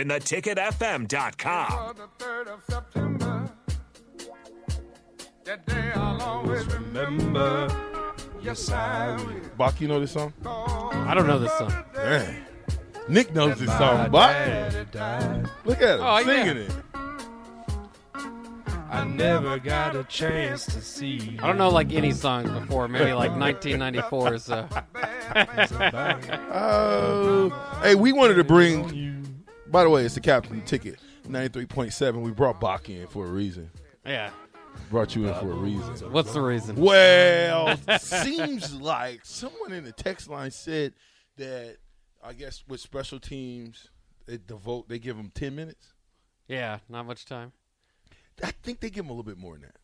and theticketfm.com. the 3rd of September. That day I'll always remember. Yes, I will. Bock, you know this song? I don't know this song. Dang. Nick knows this song, Bock. Look at him Oh, yeah. singing it. I never got a chance to see. I don't know like any songs before, maybe like 1994. So Oh, hey, we wanted to bring. By the way, it's the captain ticket, ninety-three point seven. We brought Bock in for a reason. yeah. Brought you in for a reason. What's the reason? Well, seems like someone in the text line said that I guess with special teams, they devote they give them ten minutes. Yeah, not much time. I think they give them a little bit more than that.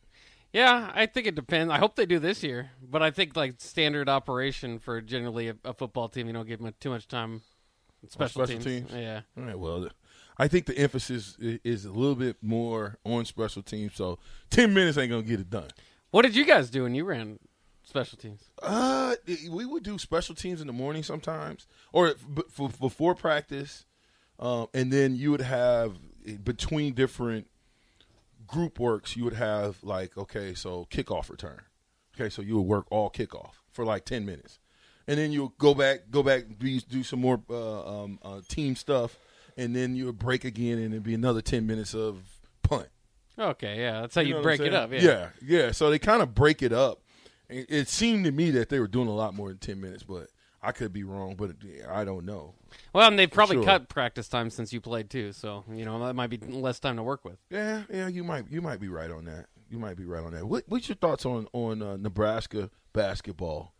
Yeah, I think it depends. I hope they do this year, but I think like standard operation for generally a, a football team, you don't give them too much time. Special, special teams? Yeah. All right. Well, I think the emphasis is a little bit more on special teams. So ten minutes ain't gonna get it done. What did you guys do when you ran special teams? Uh, we would do special teams in the morning sometimes, or for, before practice, um, and then you would have eh, between different group works. You would have like okay, so kickoff return. Okay, so you would work all kickoff for like ten minutes, and then you'll go back, go back, do, do some more uh, um, uh, team stuff, and then you'll break again, and it'd be another ten minutes of punt. Okay, yeah, that's how you, know break it up. Yeah. yeah, yeah. So they kind of break it up. It, it seemed to me that they were doing a lot more than ten minutes, but I could be wrong. But I don't know. Well, and they've probably sure. cut practice time since you played too, so you know that might be less time to work with. Yeah, yeah. You might you might be right on that. You might be right on that. What, what's your thoughts on on uh, Nebraska basketball?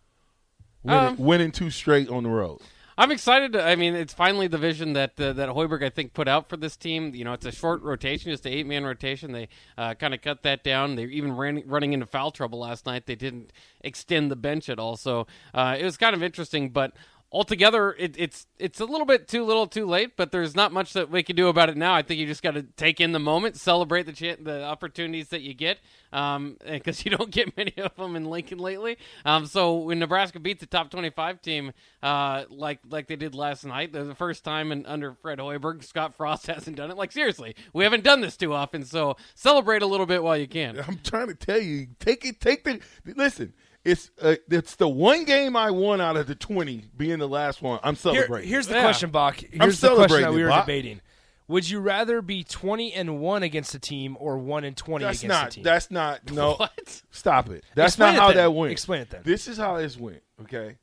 Winning, Um, winning two straight on the road. I'm excited. To, I mean, it's finally the vision that uh, that Hoiberg I think put out for this team. You know, it's a short rotation, just an eight man rotation. They uh, kind of cut that down. They even ran running into foul trouble last night. They didn't extend the bench at all, so uh, it was kind of interesting. But altogether, it, it's it's a little bit too little, too late. But there's not much that we can do about it now. I think you just got to take in the moment, celebrate the ch- the opportunities that you get, because you don't get many of them in Lincoln lately. Um, so when Nebraska beats the top 25 team, uh, like like they did last night, the first time in, under Fred Hoiberg, Scott Frost hasn't done it. Like seriously, we haven't done this too often. So celebrate a little bit while you can. I'm trying to tell you, take it, take the listen. It's uh, it's the one game I won out of the twenty, being the last one. I'm Here, celebrating. here's the Yeah. question, Bock. Here's I'm the question that we were Bock. debating. Would you rather be 20 and 1 against a team or 1 and 20 that's against not. a team? That's not. No. What? Stop it. That's Explain not it how then. that went. Explain it then. This is how this went. Okay.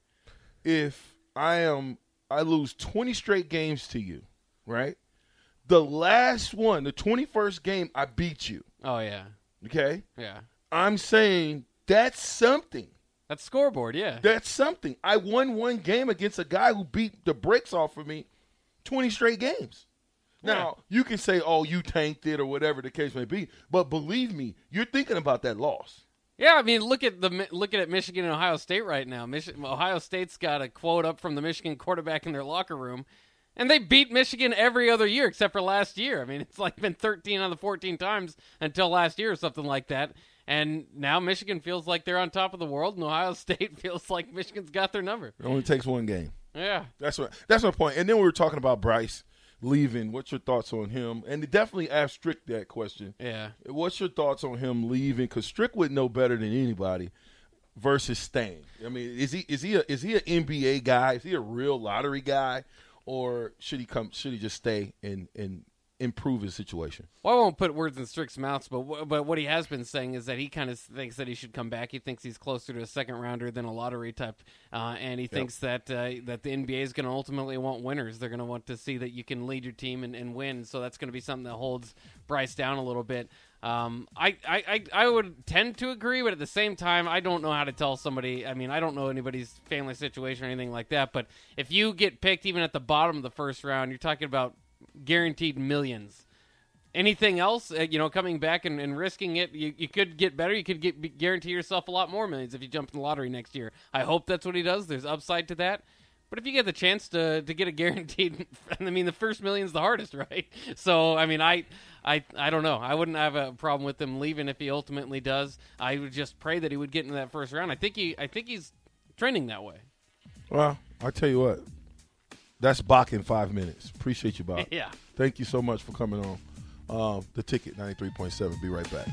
If I am, I lose twenty straight games to you, right? The last one, the twenty-first game, I beat you. Oh yeah, Okay. yeah. I'm saying that's something. That's scoreboard. Yeah. That's something. I won one game against a guy who beat the brakes off of me 20 straight games. Now, you can say, oh, you tanked it or whatever the case may be, but believe me, you're thinking about that loss. Yeah, I mean, look at the Mi- look at Michigan and Ohio State right now. Mich- Ohio State's got a quote up from the Michigan quarterback in their locker room, and they beat Michigan every other year except for last year. I mean, it's like been 13 out of the 14 times until last year or something like that. And now Michigan feels like they're on top of the world, and Ohio State feels like Michigan's got their number. It only takes one game. Yeah. That's what. That's my point. And then we were talking about Bryce leaving. What's your thoughts on him? And definitely ask Strick that question. Yeah. What's your thoughts on him leaving? Because Strick would know better than anybody versus staying. I mean, is he is he a, is he an NBA guy? Is he a real lottery guy, or should he come? Should he just stay and and improve his situation? Well, I won't put words in Strick's mouth, but wh- but what he has been saying is that he kind of thinks that he should come back. He thinks he's closer to a second rounder than a lottery type, uh, and he thinks that uh, that the NBA is going to ultimately want winners. They're going to want to see that you can lead your team and, and win. So that's going to be something that holds Bryce down a little bit. Um, I, I, I, I would tend to agree, but at the same time, I don't know how to tell somebody. I mean, I don't know anybody's family situation or anything like that. But if you get picked even at the bottom of the first round, you're talking about guaranteed millions. Anything else, uh, you know, coming back and, and risking it, you, you could get better. You could get guarantee yourself a lot more millions if you jump in the lottery next year. I hope that's what he does. There's upside to that. But if you get the chance to to get a guaranteed, I mean, the first million's the hardest, right? So, I mean, I, I, I don't know. I wouldn't have a problem with him leaving if he ultimately does. I would just pray that he would get into that first round. I think he, I think he's trending that way. Well, I tell you what, that's Bock in five minutes. Appreciate you, Bock. Yeah. Thank you so much for coming on. Um, the ticket ninety three point seven. Be right back.